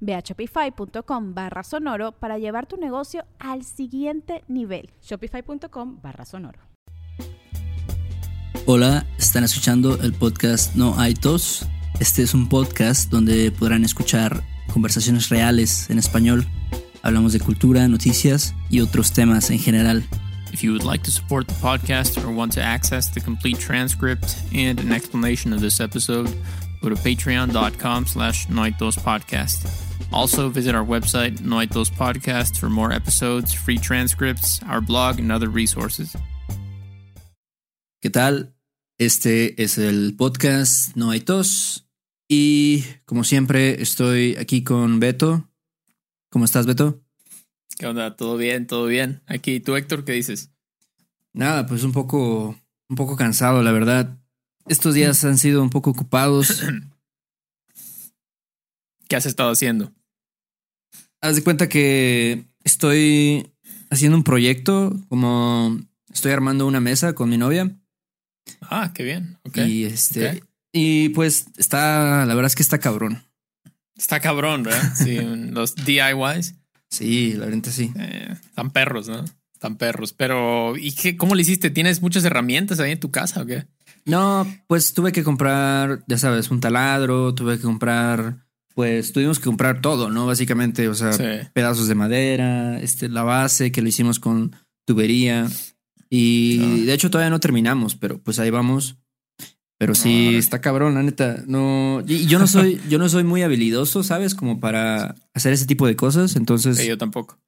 Ve a shopify.com barra sonoro para llevar tu negocio al siguiente nivel. Shopify.com barra sonoro. Hola, están escuchando el podcast No hay tos. Este es un podcast donde podrán escuchar conversaciones reales en español. Hablamos de cultura, noticias y otros temas en general. If you would like to support the podcast or want to access the complete transcript and an explanation of this episode, go to patreon.com slash podcast. Also, visit our website, Noitos Podcast, for more episodes, free transcripts, our blog, and other resources. ¿Qué tal? Este es el podcast No hay tos. Y como siempre, estoy aquí con Beto. ¿Cómo estás, Beto? ¿Qué onda? ¿Todo bien? ¿Todo bien? Aquí, ¿tú, Héctor, qué dices? Nada, pues un poco, un poco cansado, la verdad. Estos días han sido un poco ocupados. ¿Qué has estado haciendo? Haz de cuenta que estoy haciendo un proyecto, como estoy armando una mesa con mi novia. Ah, qué bien. Y este, y pues está, la verdad es que está cabrón. Está cabrón, ¿verdad? Sí, los DIYs. Sí, la verdad sí. Eh, están perros, ¿no? Están perros. Pero, ¿y qué, cómo le hiciste? ¿Tienes muchas herramientas ahí en tu casa o qué? No, pues tuve que comprar, ya sabes, un taladro, tuve que comprar, pues tuvimos que comprar todo, ¿no? Básicamente, o sea, pedazos de madera, este, la base que lo hicimos con tubería. Y de hecho todavía no terminamos, pero pues ahí vamos. Pero sí, está cabrón, la neta. No, y yo no soy, yo no soy muy habilidoso, ¿sabes? Como para hacer ese tipo de cosas. Entonces. yo tampoco.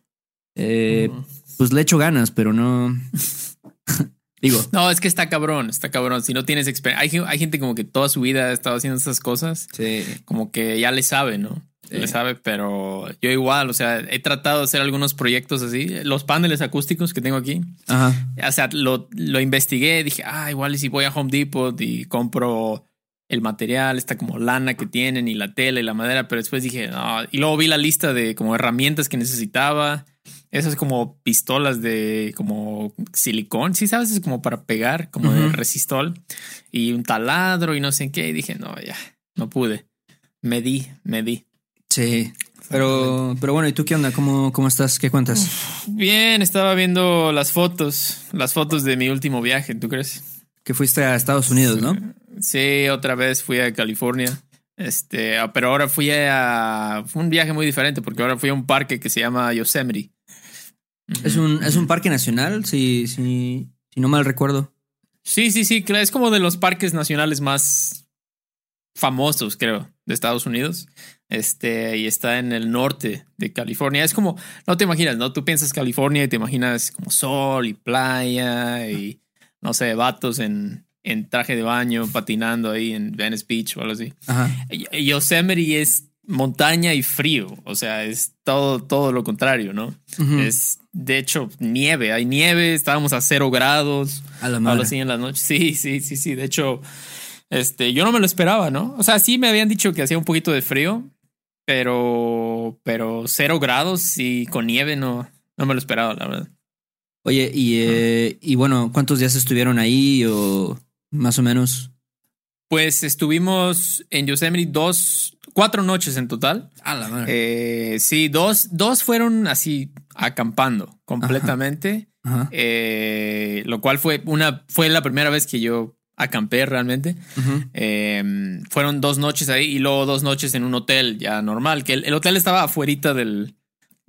Eh, Pues le echo ganas, pero no. Digo. No, es que está cabrón, está cabrón. Si no tienes experiencia, hay, gente como que toda su vida ha estado haciendo estas cosas. Sí. Como que ya le sabe, ¿no? Le sabe, pero yo igual, o sea, he tratado de hacer algunos proyectos así. Los paneles acústicos que tengo aquí. Ajá. O sea, lo, lo investigué, dije, ah, igual y si voy a Home Depot y compro el material, esta como lana que tienen y la tela y la madera, pero después dije, no, y luego vi la lista de como herramientas que necesitaba esas como pistolas de como silicón, sí sabes, es como para pegar, como de resistol y un taladro y no sé qué. Y dije, no, ya, no pude. Me di, me di. Sí. Pero, pero bueno, ¿y tú qué onda? ¿Cómo, cómo estás? ¿Qué cuentas? Bien, estaba viendo las fotos, las fotos de mi último viaje, ¿tú crees? Que fuiste a Estados Unidos, ¿no? Sí, otra vez fui a California. Este, ah, pero ahora fui a. Fue un viaje muy diferente porque ahora fui a un parque que se llama Yosemite. Es un, es un parque nacional, si, si, si no mal recuerdo. Sí, sí, sí, es como de los parques nacionales más famosos, creo, de Estados Unidos. Este, y está en el norte de California. Es como, no te imaginas, ¿no? Tú piensas California y te imaginas como sol y playa y, no sé, vatos en, en traje de baño patinando ahí en Venice Beach o algo así. Ajá. Yosemite es montaña y frío, o sea, es todo, todo lo contrario, ¿no? Es, de hecho, nieve, hay nieve, estábamos a cero grados. A la madre. Así en la noche. Sí, sí, sí, sí, de hecho, este, yo no me lo esperaba, ¿no? O sea, sí me habían dicho que hacía un poquito de frío, pero, pero cero grados y con nieve no, no me lo esperaba, la verdad. Oye, y, eh, y bueno, ¿cuántos días estuvieron ahí o más o menos? Pues estuvimos en Yosemite dos, cuatro noches en total. A la madre. Eh, sí, dos, dos fueron así acampando completamente. Eh, lo cual fue una, fue la primera vez que yo acampé realmente. Eh, fueron dos noches ahí y luego dos noches en un hotel ya normal, que el, hotel estaba afuera del,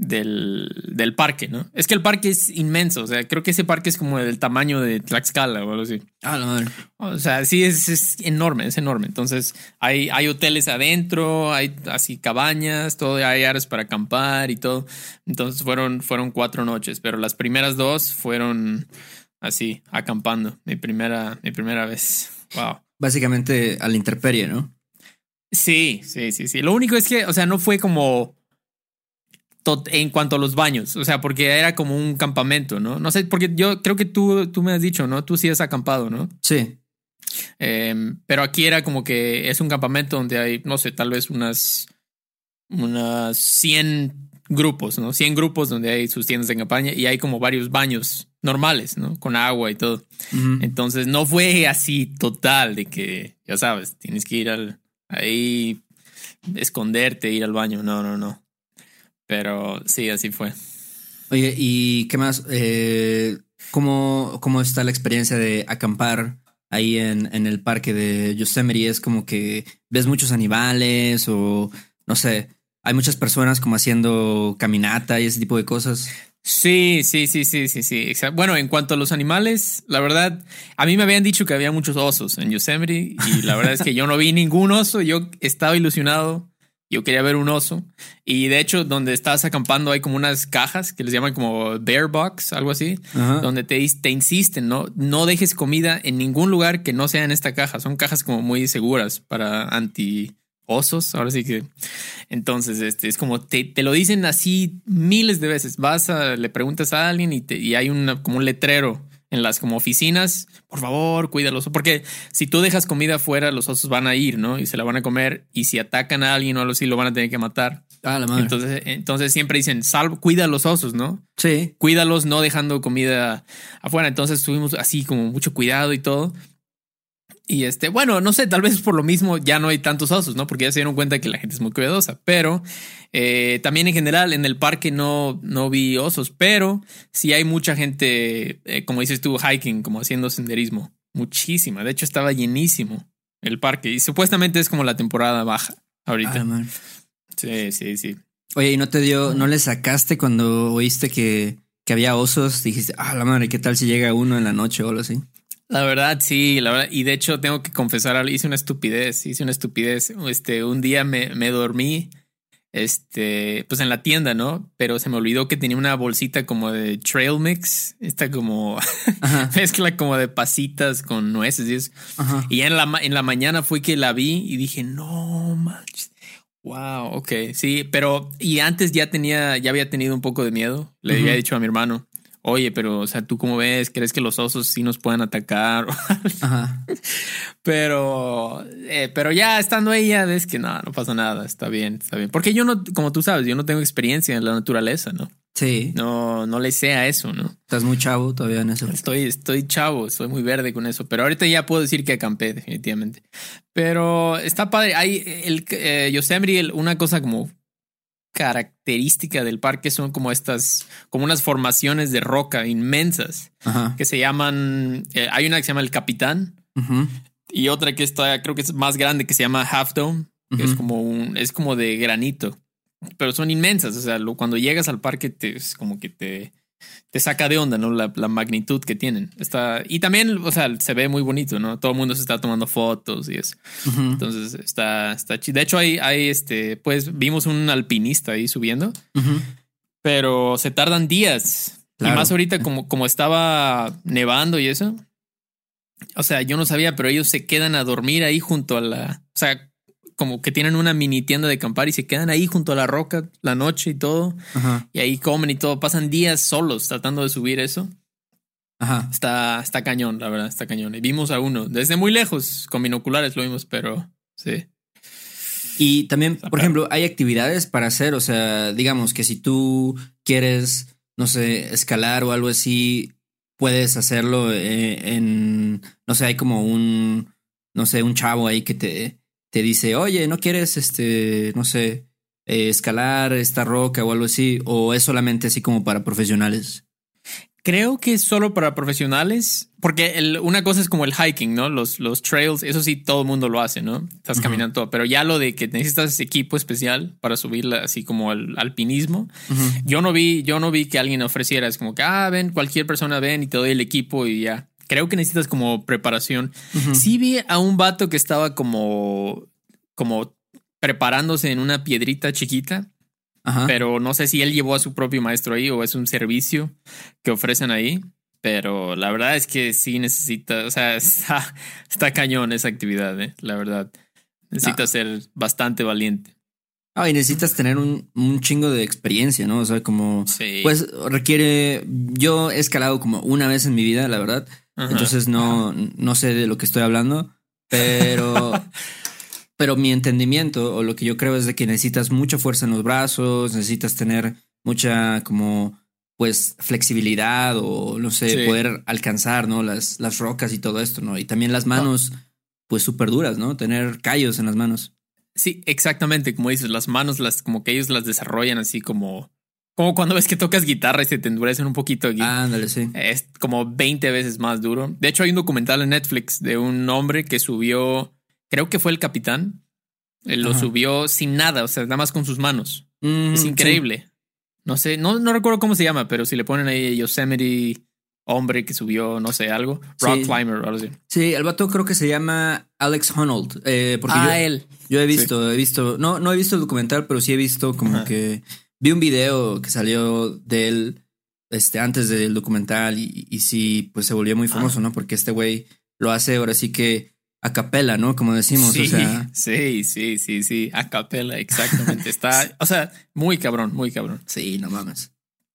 del, del, parque, ¿no? Es que el parque es inmenso, o sea, creo que ese parque es como del tamaño de Tlaxcala o algo así. Ah, la madre. O sea, sí, es, es, enorme, es enorme. Entonces, hay, hay hoteles adentro, hay así cabañas, todo, hay áreas para acampar y todo. Entonces, fueron, fueron cuatro noches, pero las primeras dos fueron así, acampando. Mi primera, mi primera vez. Wow. Básicamente a la intemperie, ¿no? Sí, sí, sí, sí. Lo único es que, o sea, no fue como en cuanto a los baños, o sea, porque era como un campamento, ¿no? No sé, porque yo creo que tú, tú me has dicho, ¿no? Tú sí has acampado, ¿no? Sí. Em, pero aquí era como que es un campamento donde hay, no sé, tal vez unas, unas 100 grupos, ¿no? 100 grupos donde hay sus tiendas de campaña y hay como varios baños normales, ¿no? Con agua y todo. Entonces no fue así total de que, ya sabes, tienes que ir al, ahí, esconderte, ir al baño. No, no, no. Pero sí, así fue. Oye, ¿y qué más? Eh, ¿cómo, ¿Cómo está la experiencia de acampar ahí en, en el parque de Yosemite? ¿Es como que ves muchos animales o no sé? Hay muchas personas como haciendo caminata y ese tipo de cosas. Sí, sí, sí, sí, sí, sí. Bueno, en cuanto a los animales, la verdad, a mí me habían dicho que había muchos osos en Yosemite y la verdad es que yo no vi ningún oso. Yo estaba ilusionado yo quería ver un oso. Y de hecho, donde estás acampando hay como unas cajas que les llaman como bear box, algo así, donde te, te insisten, ¿no? No dejes comida en ningún lugar que no sea en esta caja. Son cajas como muy seguras para anti osos. Ahora sí que. Entonces, este es como te, te lo dicen así miles de veces. Vas a, le preguntas a alguien y, te, y hay una, como un letrero en las como oficinas, por favor, cuídalos. Porque si tú dejas comida afuera, los osos van a ir, ¿no? Y se la van a comer. Y si atacan a alguien o algo así, lo van a tener que matar. Ah, la madre. Entonces, entonces siempre dicen, salvo, cuida a los osos, ¿no? Sí. Cuídalos no dejando comida afuera. Entonces tuvimos así como mucho cuidado y todo. Y este, bueno, no sé, tal vez por lo mismo ya no hay tantos osos, ¿no? Porque ya se dieron cuenta que la gente es muy cuidadosa. Pero eh, también en general en el parque no, no vi osos, pero sí hay mucha gente, eh, como dices tú, hiking, como haciendo senderismo. Muchísima. De hecho, estaba llenísimo el parque y supuestamente es como la temporada baja ahorita. Ah, sí, sí, sí. Oye, ¿y no te dio, no le sacaste cuando oíste que, que había osos? Dijiste, ah, la madre, ¿qué tal si llega uno en la noche o algo así? La verdad, sí, la verdad. Y de hecho, tengo que confesar, hice una estupidez, hice una estupidez. Este, un día me, me dormí, este, pues en la tienda, ¿no? Pero se me olvidó que tenía una bolsita como de trail mix, esta como mezcla como de pasitas con nueces y eso. Y ya en la, en la mañana fue que la vi y dije, no manches. Wow, ok, sí, pero y antes ya tenía, ya había tenido un poco de miedo. Le había dicho a mi hermano, oye, pero, o sea, ¿tú cómo ves? ¿Crees que los osos sí nos puedan atacar? Ajá. Pero, eh, pero ya estando ahí, ya ves que no, no pasa nada, está bien, está bien. Porque yo no, como tú sabes, yo no tengo experiencia en la naturaleza, ¿no? Sí. No, no le sé a eso, ¿no? Estás muy chavo todavía en eso. Estoy, estoy chavo, estoy muy verde con eso, pero ahorita ya puedo decir que acampé, definitivamente. Pero está padre. Hay el eh, Yosemite, una cosa como característica del parque son como estas, como unas formaciones de roca inmensas que se llaman, eh, hay una que se llama el Capitán y otra que está, creo que es más grande que se llama Half Dome, que es como un, es como de granito, pero son inmensas. O sea, cuando llegas al parque te, es como que te, te saca de onda, ¿no? La, magnitud que tienen. Está, y también, o sea, se ve muy bonito, ¿no? Todo el mundo se está tomando fotos y eso. Entonces está, está chido. De hecho, hay, hay este, pues vimos un alpinista ahí subiendo, pero se tardan días. Y más ahorita, como, como estaba nevando y eso. O sea, yo no sabía, pero ellos se quedan a dormir ahí junto a la. O sea, como que tienen una mini tienda de acampar y se quedan ahí junto a la roca la noche y todo. Y ahí comen y todo. Pasan días solos tratando de subir eso. Ajá. Está, está cañón, la verdad, está cañón. Y vimos a uno desde muy lejos, con binoculares lo vimos, pero sí. Y también, por ejemplo, hay actividades para hacer, o sea, digamos que si tú quieres, no sé, escalar o algo así, puedes hacerlo eh, en, no sé, hay como un, no sé, un chavo ahí que te, te dice, oye, ¿no quieres, este, no sé, eh, escalar esta roca o algo así? ¿O es solamente así como para profesionales? Creo que es solo para profesionales, porque el, una cosa es como el hiking, ¿no? Los, los trails, eso sí, todo el mundo lo hace, ¿no? Estás caminando todo, pero ya lo de que necesitas equipo especial para subir así como el alpinismo, yo no vi, yo no vi que alguien ofreciera, es como que, ah, ven, cualquier persona ven y te doy el equipo y ya. Creo que necesitas como preparación. Sí vi a un vato que estaba como, como preparándose en una piedrita chiquita pero no sé si él llevó a su propio maestro ahí o es un servicio que ofrecen ahí. Pero la verdad es que sí necesita, o sea, está, cañón esa actividad, ¿eh? la verdad. Necesitas ser bastante valiente. Ah, y necesitas tener un, un, chingo de experiencia, ¿no? O sea, como. Pues requiere. Yo he escalado como una vez en mi vida, la verdad. Entonces no, no sé de lo que estoy hablando. Pero Pero mi entendimiento o lo que yo creo es de que necesitas mucha fuerza en los brazos, necesitas tener mucha como pues flexibilidad o no sé, poder alcanzar, ¿no? Las, las rocas y todo esto, ¿no? Y también las manos pues súper duras, ¿no? Tener callos en las manos. Sí, exactamente, como dices, las manos las como que ellos las desarrollan así como como cuando ves que tocas guitarra y se te endurecen un poquito aquí. Ándale, sí. Es como 20 veces más duro. De hecho, hay un documental en Netflix de un hombre que subió creo que fue el capitán. Él lo subió sin nada, o sea, nada más con sus manos. es increíble. No sé, no, no recuerdo cómo se llama, pero si le ponen ahí Yosemite hombre que subió, no sé, algo, rock climber o algo así. Sí, el vato creo que se llama Alex Honnold. Eh, porque ah, yo, él. Yo he visto, he visto, no, no he visto el documental, pero sí he visto como que vi un video que salió de él este, antes del documental y, y sí, pues se volvió muy famoso, ¿no? Porque este güey lo hace ahora sí que a capela, ¿no? Como decimos, sí, o sea. Sí, sí, sí, sí, a capela, exactamente. Está, o sea, muy cabrón, muy cabrón. Sí, no mames.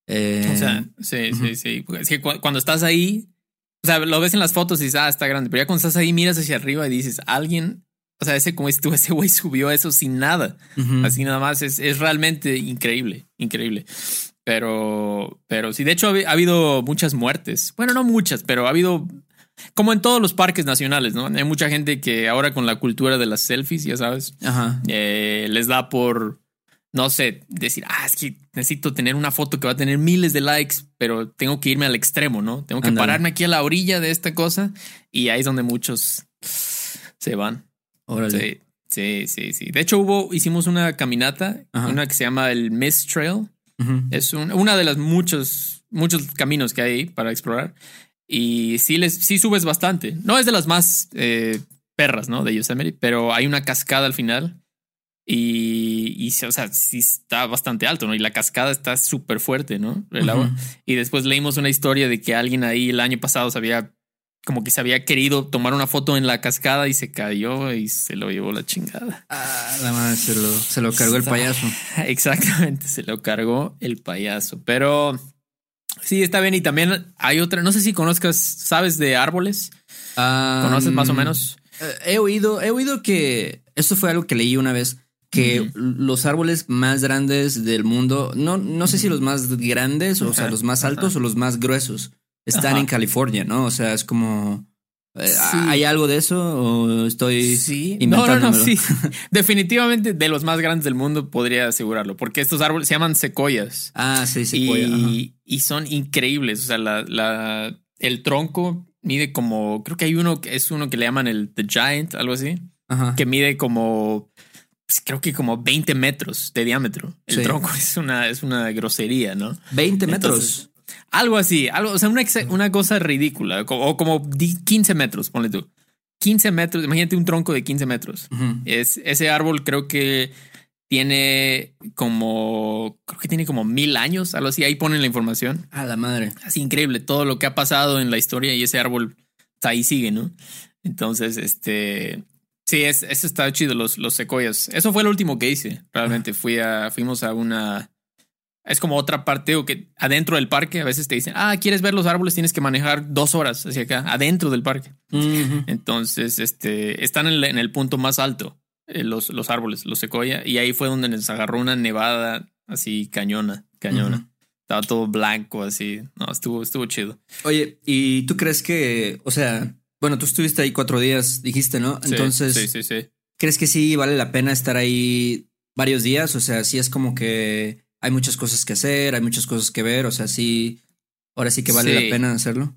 Eh, o sea, sí, sí, sí. Es que cuando estás ahí, o sea, lo ves en las fotos y dices, ah, está grande, pero ya cuando estás ahí miras hacia arriba y dices, alguien, o sea, ese como tú, ese güey subió eso sin nada, así nada más, es, es realmente increíble, increíble. Pero, pero sí, de hecho ha habido muchas muertes. Bueno, no muchas, pero ha habido como en todos los parques nacionales, ¿no? Hay mucha gente que ahora con la cultura de las selfies, ya sabes, eh, les da por, no sé, decir, ah, es que necesito tener una foto que va a tener miles de likes, pero tengo que irme al extremo, ¿no? Tengo que pararme aquí a la orilla de esta cosa y ahí es donde muchos se van. Órale. Sí, sí, sí, De hecho, hubo, hicimos una caminata, una que se llama el Mist Trail. Es una de las muchos, muchos caminos que hay para explorar. Y sí, les, sí subes bastante. No es de las más eh, perras, ¿no? De Yosemite, pero hay una cascada al final. Y, y, o sea, sí está bastante alto, ¿no? Y la cascada está súper fuerte, ¿no? El agua. Y después leímos una historia de que alguien ahí el año pasado se había, como que se había querido tomar una foto en la cascada y se cayó y se lo llevó la chingada. Ah, la madre se lo, se lo cargó el payaso. Exactamente, se lo cargó el payaso. Pero Sí, está bien. Y también hay otra, no sé si conozcas, ¿sabes de árboles? ¿Conoces más o menos? Eh, he oído, he oído que esto fue algo que leí una vez, que los árboles más grandes del mundo, no, no sé si los más grandes, o sea, los más altos o los más gruesos, están en California, ¿no? O sea, es como... Eh, ¿Hay algo de eso o estoy sí. No, no, no, sí. Definitivamente de los más grandes del mundo podría asegurarlo, porque estos árboles se llaman secoyas. Ah, sí, secoya. Y, son increíbles. O sea, la, la, el tronco mide como, creo que hay uno que es uno que le llaman el The Giant, algo así, que mide como, pues, creo que como 20 metros de diámetro. El tronco es una, es una grosería, ¿no? 20 metros. Algo así, algo, o sea, una, una cosa ridícula, o como 15 metros, ponle tú. 15 metros, imagínate un tronco de 15 metros. es, ese árbol creo que tiene como, creo que tiene como mil años, algo así, ahí ponen la información. A la madre. Así increíble, todo lo que ha pasado en la historia y ese árbol ahí sigue, ¿no? Entonces, este, sí, es, eso está chido, los, los secoyas. Eso fue lo último que hice, realmente. Fui a, fuimos a una, es como otra parte o que adentro del parque a veces te dicen, ah, quieres ver los árboles, tienes que manejar dos horas hacia acá, adentro del parque. Entonces, este, están en, el punto más alto, eh, los, los árboles, los secoya, y ahí fue donde nos agarró una nevada así cañona, cañona. Estaba todo blanco, así. No, estuvo, estuvo chido. Oye, ¿y tú crees que, o sea, bueno, tú estuviste ahí cuatro días, dijiste, ¿no? Entonces, sí, sí, sí. ¿crees que sí vale la pena estar ahí varios días? O sea, sí es como que hay muchas cosas que hacer, hay muchas cosas que ver, o sea, sí, ahora sí que vale la pena hacerlo.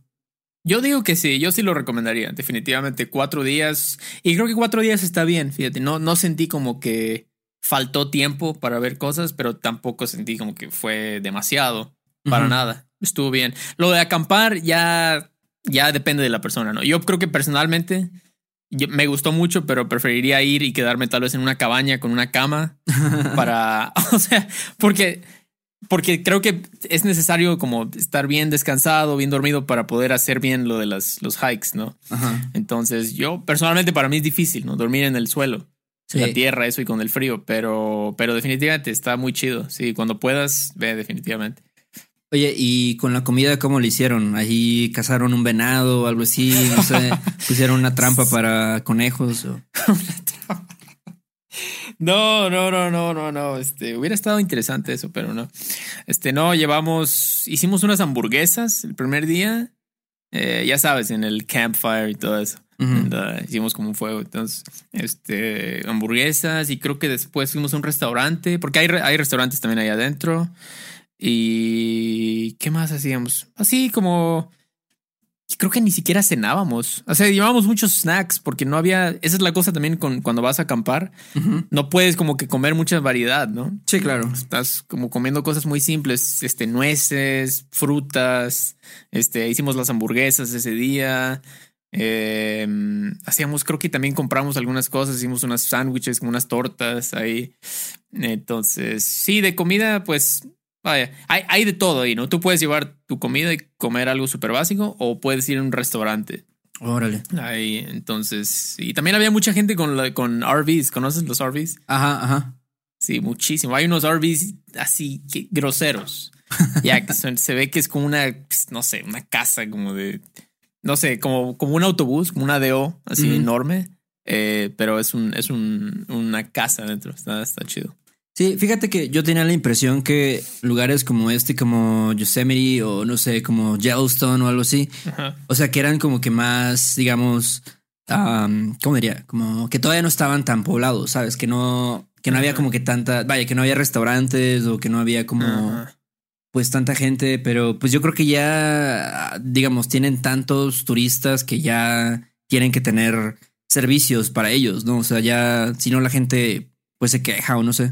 Yo digo que sí, yo sí lo recomendaría, definitivamente cuatro días. Y creo que cuatro días está bien, fíjate, no, no sentí como que faltó tiempo para ver cosas, pero tampoco sentí como que fue demasiado, para nada, estuvo bien. Lo de acampar ya, ya depende de la persona, ¿no? Yo creo que personalmente me gustó mucho, pero preferiría ir y quedarme tal vez en una cabaña con una cama para, o sea, porque porque creo que es necesario como estar bien descansado, bien dormido para poder hacer bien lo de las, los hikes, ¿no? Entonces, yo personalmente para mí es difícil, ¿no? Dormir en el suelo, en la tierra, eso y con el frío, pero, pero definitivamente está muy chido. Sí, cuando puedas, ve definitivamente. Oye, ¿y con la comida cómo le hicieron? ¿Ahí cazaron un venado o algo así? No sé, pusieron una trampa para conejos o... No, no, no, no, no, no. Este hubiera estado interesante eso, pero no. Este no, llevamos, hicimos unas hamburguesas el primer día. Eh, ya sabes, en el campfire y todo eso. Uh, hicimos como un fuego. Entonces, este, hamburguesas y creo que después fuimos a un restaurante, porque hay, hay restaurantes también ahí adentro. Y ¿qué más hacíamos? Así como creo que ni siquiera cenábamos. O sea, llevábamos muchos snacks porque no había. Esa es la cosa también con cuando vas a acampar. No puedes como que comer mucha variedad, ¿no? Sí, claro. Estás como comiendo cosas muy simples, este, nueces, frutas. Este, hicimos las hamburguesas ese día. Em, hacíamos, creo que también compramos algunas cosas, hicimos unas sándwiches, como unas tortas ahí. Entonces, sí, de comida, pues Vaya, hay, hay, de todo ahí, ¿no? Tú puedes llevar tu comida y comer algo súper básico o puedes ir a un restaurante. Órale. Ahí, entonces. Y también había mucha gente con, con RVs. ¿Conoces los RVs? Ajá, ajá. Sí, muchísimo. Hay unos RVs así que groseros. ya que se ve que es como una, pues, no sé, una casa como de, no sé, como, como un autobús, como una DO así enorme. Eh, pero es un, es un, una casa dentro. Está, está chido. Sí, fíjate que yo tenía la impresión que lugares como este, como Yosemite o no sé, como Yellowstone o algo así, o sea, que eran como que más, digamos, ¿cómo diría? Como que todavía no estaban tan poblados, ¿sabes? Que no, que no había como que tanta, vaya, que no había restaurantes o que no había como, pues tanta gente, pero pues yo creo que ya, digamos, tienen tantos turistas que ya tienen que tener servicios para ellos, ¿no? O sea, ya, si no la gente pues se queja o no sé.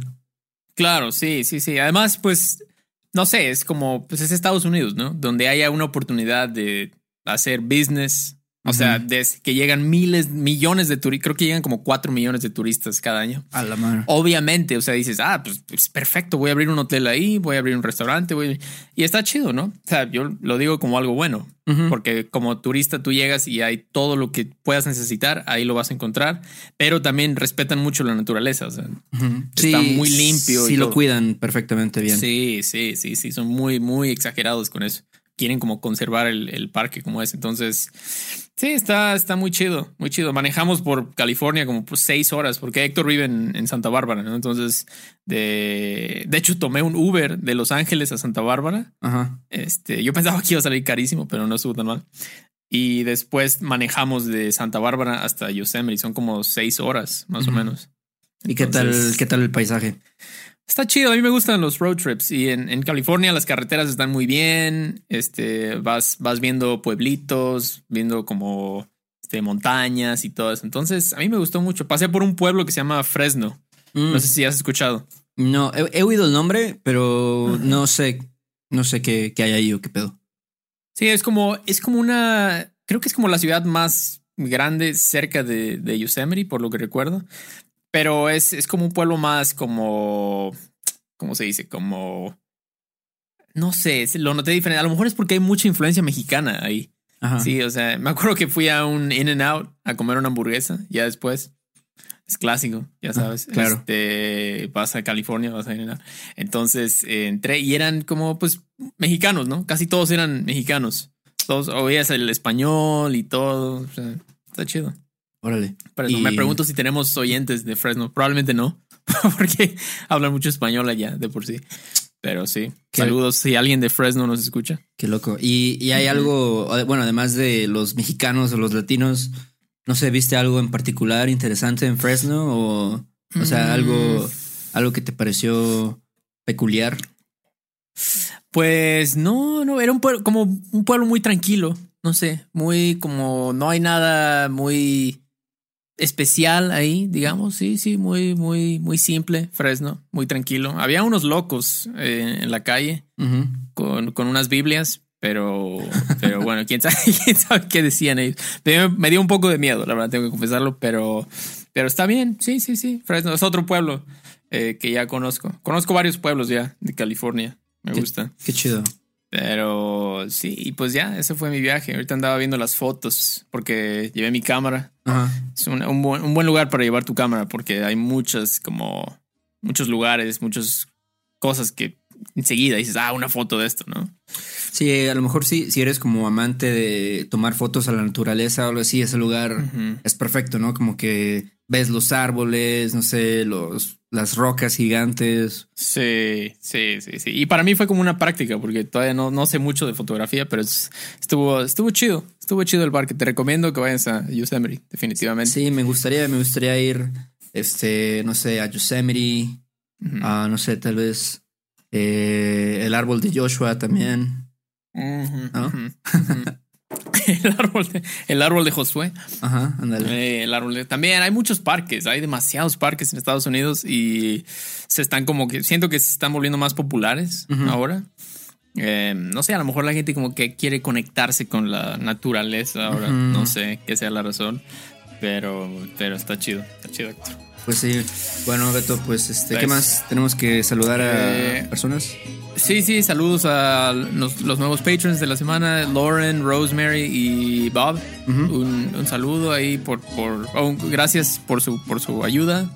Claro, sí, sí, sí. Además, pues, no sé, es como, pues es Estados Unidos, ¿no? Donde haya una oportunidad de hacer business o sea, desde que llegan miles, millones de turistas, creo que llegan como cuatro millones de turistas cada año. A la mano. Obviamente, o sea, dices, ah, pues, pues, perfecto, voy a abrir un hotel ahí, voy a abrir un restaurante, voy... y está chido, ¿no? O sea, yo lo digo como algo bueno, porque como turista tú llegas y hay todo lo que puedas necesitar, ahí lo vas a encontrar, pero también respetan mucho la naturaleza, o sea, está muy limpio. Sí, lo cuidan perfectamente bien. Sí, sí, sí, sí, son muy, muy exagerados con eso quieren como conservar el, parque como es. Entonces, sí, está, está muy chido, muy chido. Manejamos por California como por seis horas, porque Héctor vive en, Santa Bárbara, ¿no? Entonces, de, de hecho, tomé un Uber de Los Ángeles a Santa Bárbara. Ajá. Este, yo pensaba que iba a salir carísimo, pero no estuvo tan mal. Y después manejamos de Santa Bárbara hasta Yosemite, son como seis horas, más o menos. ¿Y qué tal, qué tal el paisaje? Está chido, a mí me gustan los road trips y en, California las carreteras están muy bien, este, vas, vas viendo pueblitos, viendo como este, montañas y todo eso. Entonces, a mí me gustó mucho. Pasé por un pueblo que se llama Fresno. No mm. sé si has escuchado. No, he, oído el nombre, pero no sé, no sé qué, qué hay ahí o qué pedo. Sí, es como, es como una, creo que es como la ciudad más grande cerca de, de Yosemite, por lo que recuerdo. Pero es, es como un pueblo más como, ¿cómo se dice? Como, no sé, lo noté diferente. A lo mejor es porque hay mucha influencia mexicana ahí. Sí, o sea, me acuerdo que fui a un In and Out a comer una hamburguesa, ya después. Es clásico, ya sabes. claro. Este, vas a California, vas a In and Out. Entonces eh, entré y eran como, pues, mexicanos, ¿no? Casi todos eran mexicanos. Todos oías el español y todo. O sea, está chido. Órale. Pero me pregunto si tenemos oyentes de Fresno. Probablemente no, porque hablan mucho español allá de por sí. Pero sí, saludos si alguien de Fresno nos escucha. Qué loco. Y, hay algo, bueno, además de los mexicanos o los latinos, no sé, ¿viste algo en particular interesante en Fresno? O, o sea, algo, mm. algo que te pareció peculiar. Pues no, no, era un pueblo, como un pueblo muy tranquilo, no sé, muy como no hay nada muy especial ahí, digamos, sí, sí, muy, muy, muy simple, Fresno, muy tranquilo. Había unos locos eh, en la calle con, con, unas Biblias, pero, pero bueno, quién sabe, quién sabe qué decían ellos. Me, dio un poco de miedo, la verdad, tengo que confesarlo, pero, pero está bien, sí, sí, sí. Fresno es otro pueblo eh, que ya conozco. Conozco varios pueblos ya de California, me gusta. Qué chido. Pero sí, y pues ya, ese fue mi viaje. Ahorita andaba viendo las fotos porque llevé mi cámara. Es un, un, buen, un, buen, lugar para llevar tu cámara porque hay muchas, como, muchos lugares, muchas cosas que enseguida dices, ah, una foto de esto, ¿no? Sí, a lo mejor sí, si eres como amante de tomar fotos a la naturaleza o algo así, ese lugar es perfecto, ¿no? Como que ves los árboles, no sé, los, las rocas gigantes. Sí, sí, sí, sí. Y para mí fue como una práctica, porque todavía no, no sé mucho de fotografía, pero estuvo, estuvo chido. Estuvo chido el parque. Te recomiendo que vayas a Yosemite, definitivamente. Sí, me gustaría, me gustaría ir, este, no sé, a Yosemite, a, no sé, tal vez eh, el árbol de Joshua también. el árbol de, el árbol de Josué. Ajá, ándale. Eh, el árbol también hay muchos parques, hay demasiados parques en Estados Unidos y se están como que siento que se están volviendo más populares ahora. Eh, no sé, a lo mejor la gente como que quiere conectarse con la naturaleza ahora, no sé qué sea la razón, pero, pero está chido, está chido. Pues sí, bueno Beto, pues este, ¿qué pues, más? Tenemos que saludar a eh, personas. Sí, sí, saludos a los, nuevos patrons de la semana, Lauren, Rosemary y Bob. un, saludo ahí por, por oh, gracias por su, por su ayuda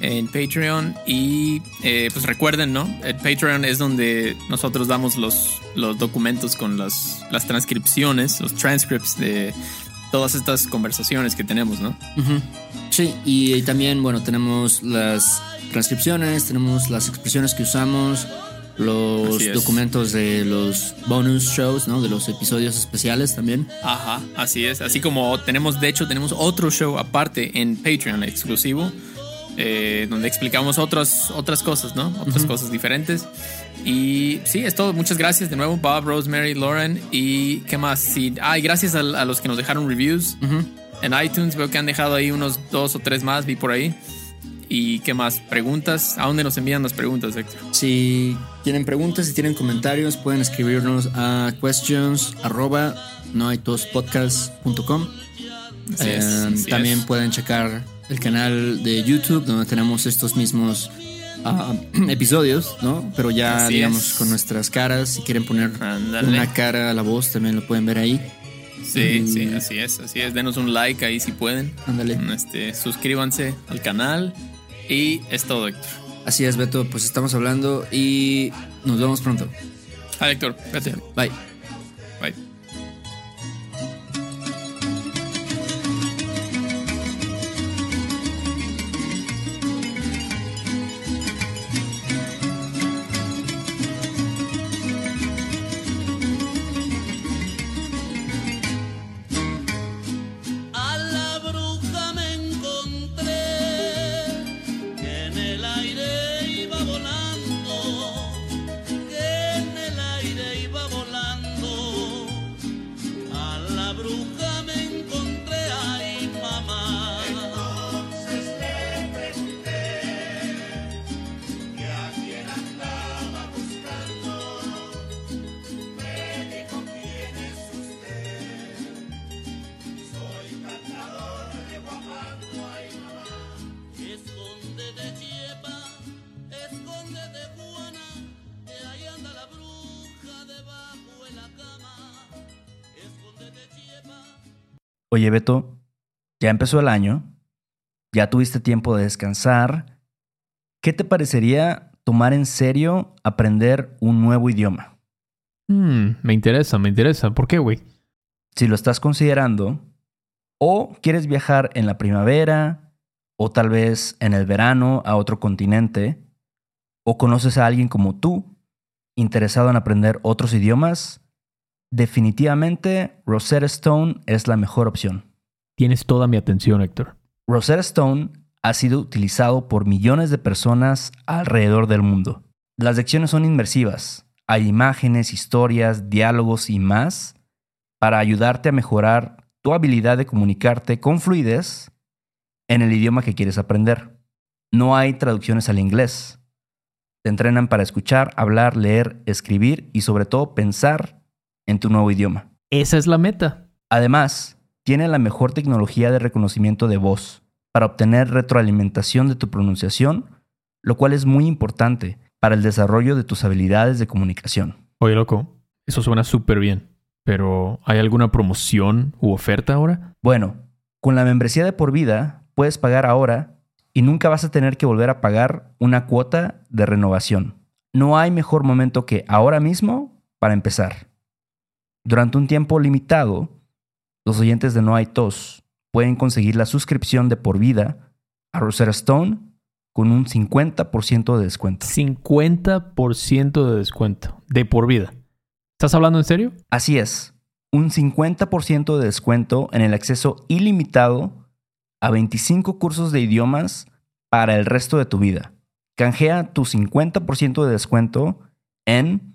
en Patreon. Y eh, pues recuerden, ¿no? El Patreon es donde nosotros damos los, los documentos con las, las transcripciones, los transcripts de todas estas conversaciones que tenemos, ¿no? Sí, y también, bueno, tenemos las transcripciones, tenemos las expresiones que usamos los documentos de los bonus shows, ¿no? De los episodios especiales también. Ajá, así es. Así como tenemos, de hecho, tenemos otro show aparte en Patreon exclusivo, eh, donde explicamos otras, otras cosas, ¿no? Otras cosas diferentes. Y sí, es todo. Muchas gracias de nuevo, Bob, Rosemary, Lauren. ¿Y qué más? Sí, ah, gracias a, los que nos dejaron reviews en iTunes. Veo que han dejado ahí unos dos o tres más, vi por ahí. ¿Y qué más? ¿Preguntas? ¿A dónde nos envían las preguntas, Héctor? Si tienen preguntas, si tienen comentarios, pueden escribirnos a questions arroba noaitospodcast.com. Eh, también pueden checar el canal de YouTube donde tenemos estos mismos ah, episodios, ¿no? Pero ya, digamos, con nuestras caras. Si quieren poner una cara a la voz, también lo pueden ver ahí. Sí, sí, así es, así es. Denos un like ahí si pueden. Ándale. Este, suscríbanse al canal. Y es todo, Héctor. Así es, Beto. Pues estamos hablando y nos vemos pronto. Ah, Héctor. Gracias. Bye. Bye. Oye, Beto, ya empezó el año, ya tuviste tiempo de descansar. ¿Qué te parecería tomar en serio aprender un nuevo idioma? Hmm, me interesa, me interesa. ¿Por qué, güey? Si lo estás considerando, o quieres viajar en la primavera, o tal vez en el verano a otro continente, o conoces a alguien como tú, interesado en aprender otros idiomas, Definitivamente, Rosetta Stone es la mejor opción. Tienes toda mi atención, Héctor. Rosetta Stone ha sido utilizado por millones de personas alrededor del mundo. Las lecciones son inmersivas, Hay imágenes, historias, diálogos y más para ayudarte a mejorar tu habilidad de comunicarte con fluidez en el idioma que quieres aprender. No hay traducciones al inglés. Te entrenan para escuchar, hablar, leer, escribir y sobre todo pensar en tu nuevo idioma. Esa es la meta. Además, tiene la mejor tecnología de reconocimiento de voz para obtener retroalimentación de tu pronunciación, lo cual es muy importante para el desarrollo de tus habilidades de comunicación. Oye, loco, eso suena súper bien, pero ¿hay alguna promoción u oferta ahora? Bueno, con la membresía de por vida puedes pagar ahora y nunca vas a tener que volver a pagar una cuota de renovación. No hay mejor momento que ahora mismo para empezar. Durante un tiempo limitado, los oyentes de No hay tos pueden conseguir la suscripción de por vida a Rosetta Stone con un 50% de descuento. 50% de descuento. De por vida. ¿Estás hablando en serio? Así es. Un 50% de descuento en el acceso ilimitado a 25 cursos de idiomas para el resto de tu vida. Canjea tu 50% de descuento en